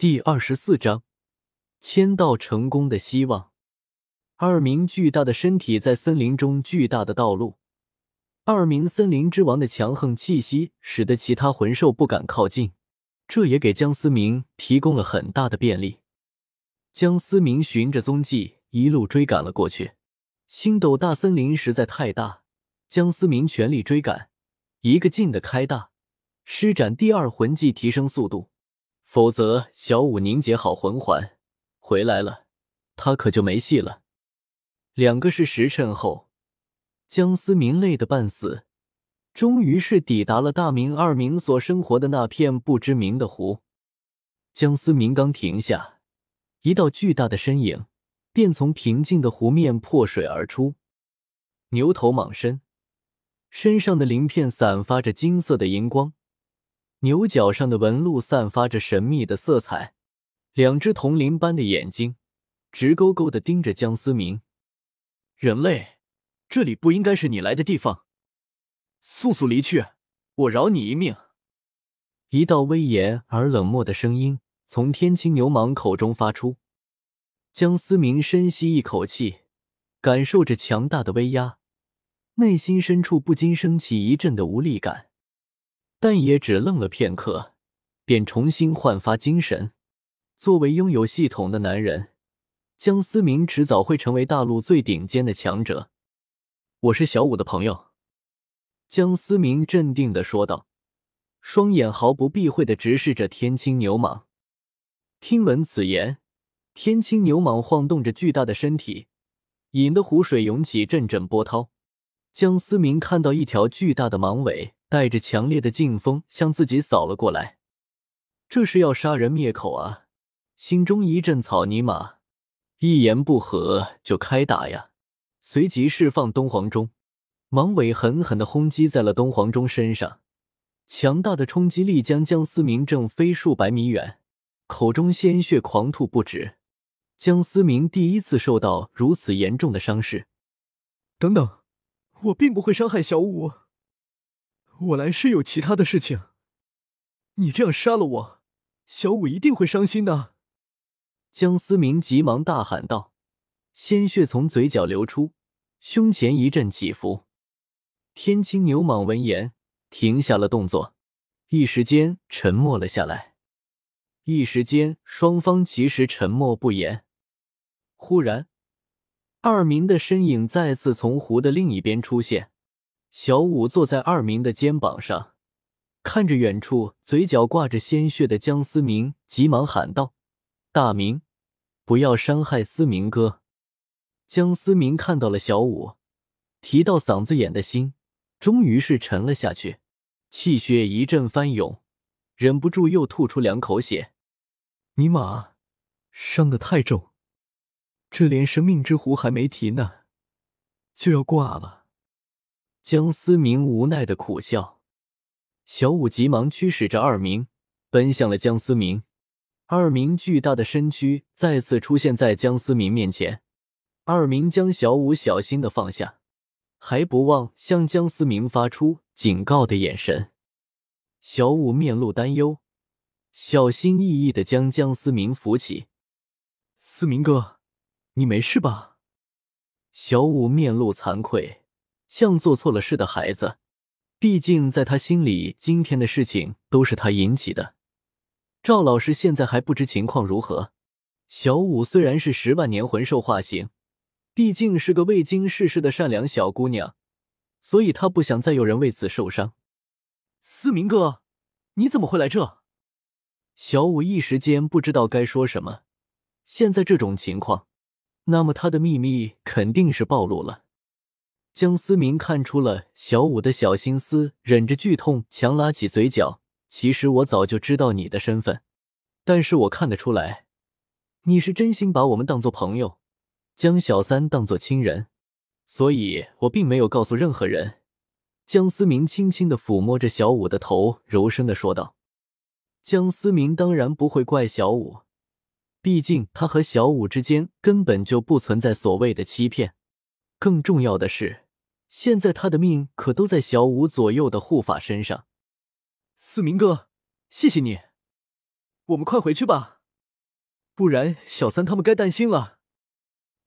第二十四章，签到成功的希望。二名巨大的身体在森林中巨大的道路，二名森林之王的强横气息使得其他魂兽不敢靠近，这也给江思明提供了很大的便利。江思明循着踪迹一路追赶了过去。星斗大森林实在太大，江思明全力追赶，一个劲的开大，施展第二魂技提升速度。否则，小五凝结好魂环回来了，他可就没戏了。两个是时辰后，江思明累得半死，终于是抵达了大明二明所生活的那片不知名的湖。江思明刚停下，一道巨大的身影便从平静的湖面破水而出，牛头蟒身，身上的鳞片散发着金色的荧光。牛角上的纹路散发着神秘的色彩，两只铜铃般的眼睛直勾勾的盯着江思明。人类，这里不应该是你来的地方，速速离去，我饶你一命。一道威严而冷漠的声音从天青牛蟒口中发出。江思明深吸一口气，感受着强大的威压，内心深处不禁升起一阵的无力感。但也只愣了片刻，便重新焕发精神。作为拥有系统的男人，江思明迟早会成为大陆最顶尖的强者。我是小五的朋友，江思明镇定的说道，双眼毫不避讳的直视着天青牛蟒。听闻此言，天青牛蟒晃动着巨大的身体，引得湖水涌起阵阵波涛。江思明看到一条巨大的蟒尾。带着强烈的劲风向自己扫了过来，这是要杀人灭口啊！心中一阵草泥马，一言不合就开打呀！随即释放东皇钟，芒尾狠狠的轰击在了东皇钟身上，强大的冲击力将江思明震飞数百米远，口中鲜血狂吐不止。江思明第一次受到如此严重的伤势。等等，我并不会伤害小五。我来是有其他的事情。你这样杀了我，小五一定会伤心的。江思明急忙大喊道，鲜血从嘴角流出，胸前一阵起伏。天青牛蟒闻言停下了动作，一时间沉默了下来。一时间，双方其实沉默不言。忽然，二明的身影再次从湖的另一边出现。小五坐在二明的肩膀上，看着远处嘴角挂着鲜血的江思明，急忙喊道：“大明，不要伤害思明哥！”江思明看到了小五，提到嗓子眼的心终于是沉了下去，气血一阵翻涌，忍不住又吐出两口血。尼玛，伤得太重，这连生命之湖还没提呢，就要挂了。江思明无奈的苦笑，小五急忙驱使着二明奔向了江思明。二明巨大的身躯再次出现在江思明面前，二明将小五小心的放下，还不忘向江思明发出警告的眼神。小五面露担忧，小心翼翼的将江思明扶起。思明哥，你没事吧？小五面露惭愧。像做错了事的孩子，毕竟在他心里，今天的事情都是他引起的。赵老师现在还不知情况如何。小五虽然是十万年魂兽化形，毕竟是个未经世事的善良小姑娘，所以她不想再有人为此受伤。思明哥，你怎么会来这？小五一时间不知道该说什么。现在这种情况，那么他的秘密肯定是暴露了。江思明看出了小五的小心思，忍着剧痛强拉起嘴角。其实我早就知道你的身份，但是我看得出来，你是真心把我们当做朋友，将小三当做亲人，所以我并没有告诉任何人。江思明轻轻的抚摸着小五的头，柔声的说道：“江思明当然不会怪小五，毕竟他和小五之间根本就不存在所谓的欺骗。更重要的是。”现在他的命可都在小五左右的护法身上，思明哥，谢谢你，我们快回去吧。不然小三他们该担心了。”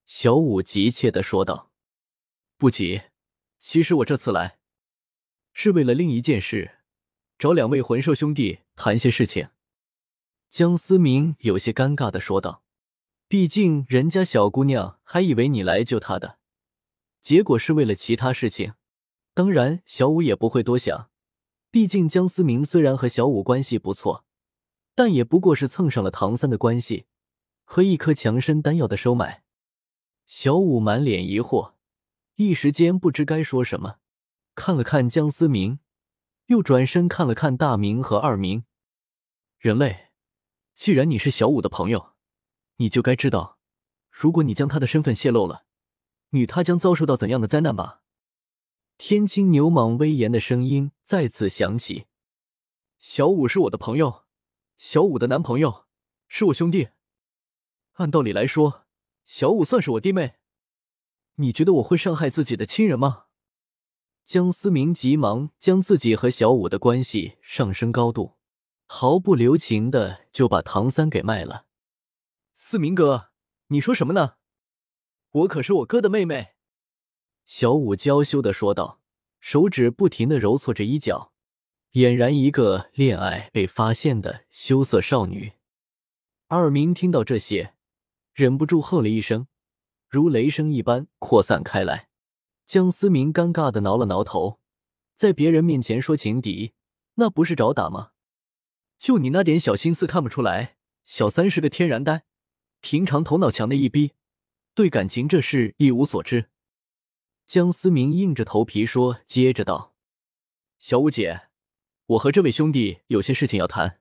小五急切的说道。“不急，其实我这次来，是为了另一件事，找两位魂兽兄弟谈些事情。”江思明有些尴尬的说道。毕竟人家小姑娘还以为你来救她的，结果是为了其他事情。当然，小五也不会多想。毕竟江思明虽然和小五关系不错，但也不过是蹭上了唐三的关系和一颗强身丹药的收买。小五满脸疑惑，一时间不知该说什么，看了看江思明，又转身看了看大明和二明。人类，既然你是小五的朋友。你就该知道，如果你将他的身份泄露了，女她将遭受到怎样的灾难吧？天青牛蟒威严的声音再次响起：“小五是我的朋友，小五的男朋友是我兄弟。按道理来说，小五算是我弟妹。你觉得我会伤害自己的亲人吗？”江思明急忙将自己和小五的关系上升高度，毫不留情的就把唐三给卖了。思明哥，你说什么呢？我可是我哥的妹妹。”小五娇羞的说道，手指不停的揉搓着衣角，俨然一个恋爱被发现的羞涩少女。二明听到这些，忍不住哼了一声，如雷声一般扩散开来。江思明尴尬的挠了挠头，在别人面前说情敌，那不是找打吗？就你那点小心思，看不出来小三是个天然呆？平常头脑强的一逼，对感情这事一无所知。江思明硬着头皮说，接着道：“小五姐，我和这位兄弟有些事情要谈，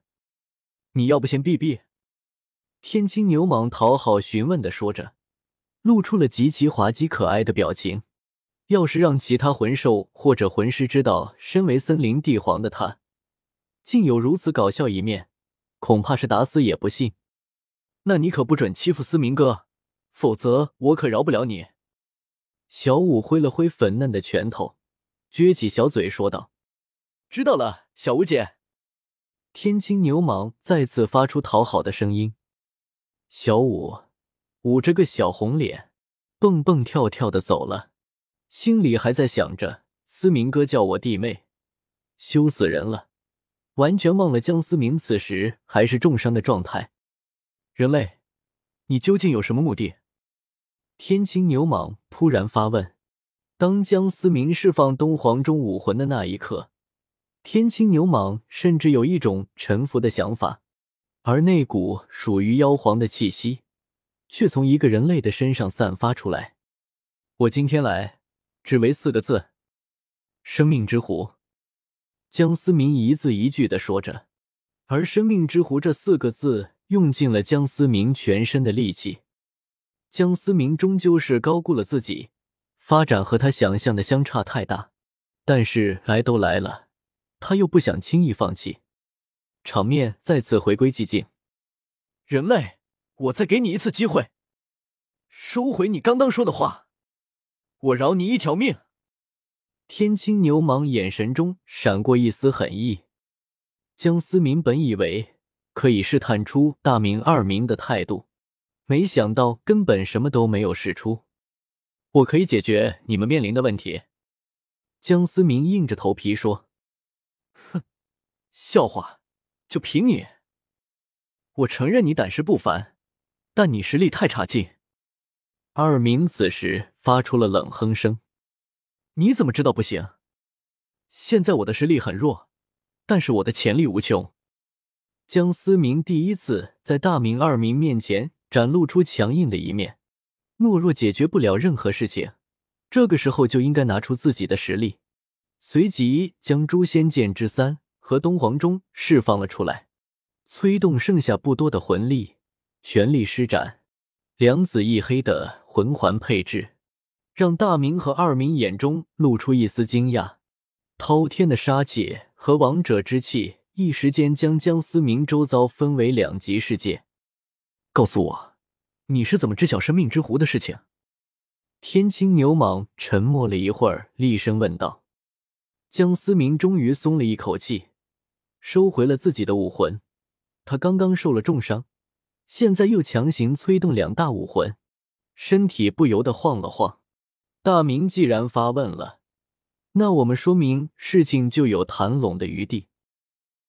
你要不先避避？”天青牛蟒讨好询问的说着，露出了极其滑稽可爱的表情。要是让其他魂兽或者魂师知道，身为森林帝皇的他，竟有如此搞笑一面，恐怕是打死也不信。那你可不准欺负思明哥，否则我可饶不了你。小五挥了挥粉嫩的拳头，撅起小嘴说道：“知道了，小五姐。”天青牛蟒再次发出讨好的声音。小五捂着个小红脸，蹦蹦跳跳的走了，心里还在想着：“思明哥叫我弟妹，羞死人了！”完全忘了江思明此时还是重伤的状态。人类，你究竟有什么目的？天青牛蟒突然发问。当江思明释放东皇钟武魂的那一刻，天青牛蟒甚至有一种臣服的想法，而那股属于妖皇的气息，却从一个人类的身上散发出来。我今天来，只为四个字：生命之湖。江思明一字一句的说着，而“生命之湖”这四个字。用尽了江思明全身的力气，江思明终究是高估了自己，发展和他想象的相差太大。但是来都来了，他又不想轻易放弃。场面再次回归寂静。人类，我再给你一次机会，收回你刚刚说的话，我饶你一条命。天青牛蟒眼神中闪过一丝狠意。江思明本以为。可以试探出大明、二明的态度，没想到根本什么都没有试出。我可以解决你们面临的问题。江思明硬着头皮说：“哼，笑话，就凭你？我承认你胆识不凡，但你实力太差劲。”二明此时发出了冷哼声：“你怎么知道不行？现在我的实力很弱，但是我的潜力无穷。”江思明第一次在大明、二明面前展露出强硬的一面。懦弱解决不了任何事情，这个时候就应该拿出自己的实力。随即将诛仙剑之三和东皇钟释放了出来，催动剩下不多的魂力，全力施展两紫一黑的魂环配置，让大明和二明眼中露出一丝惊讶。滔天的杀气和王者之气。一时间将江思明周遭分为两极世界。告诉我，你是怎么知晓生命之湖的事情？天青牛蟒沉默了一会儿，厉声问道。江思明终于松了一口气，收回了自己的武魂。他刚刚受了重伤，现在又强行催动两大武魂，身体不由得晃了晃。大明既然发问了，那我们说明事情就有谈拢的余地。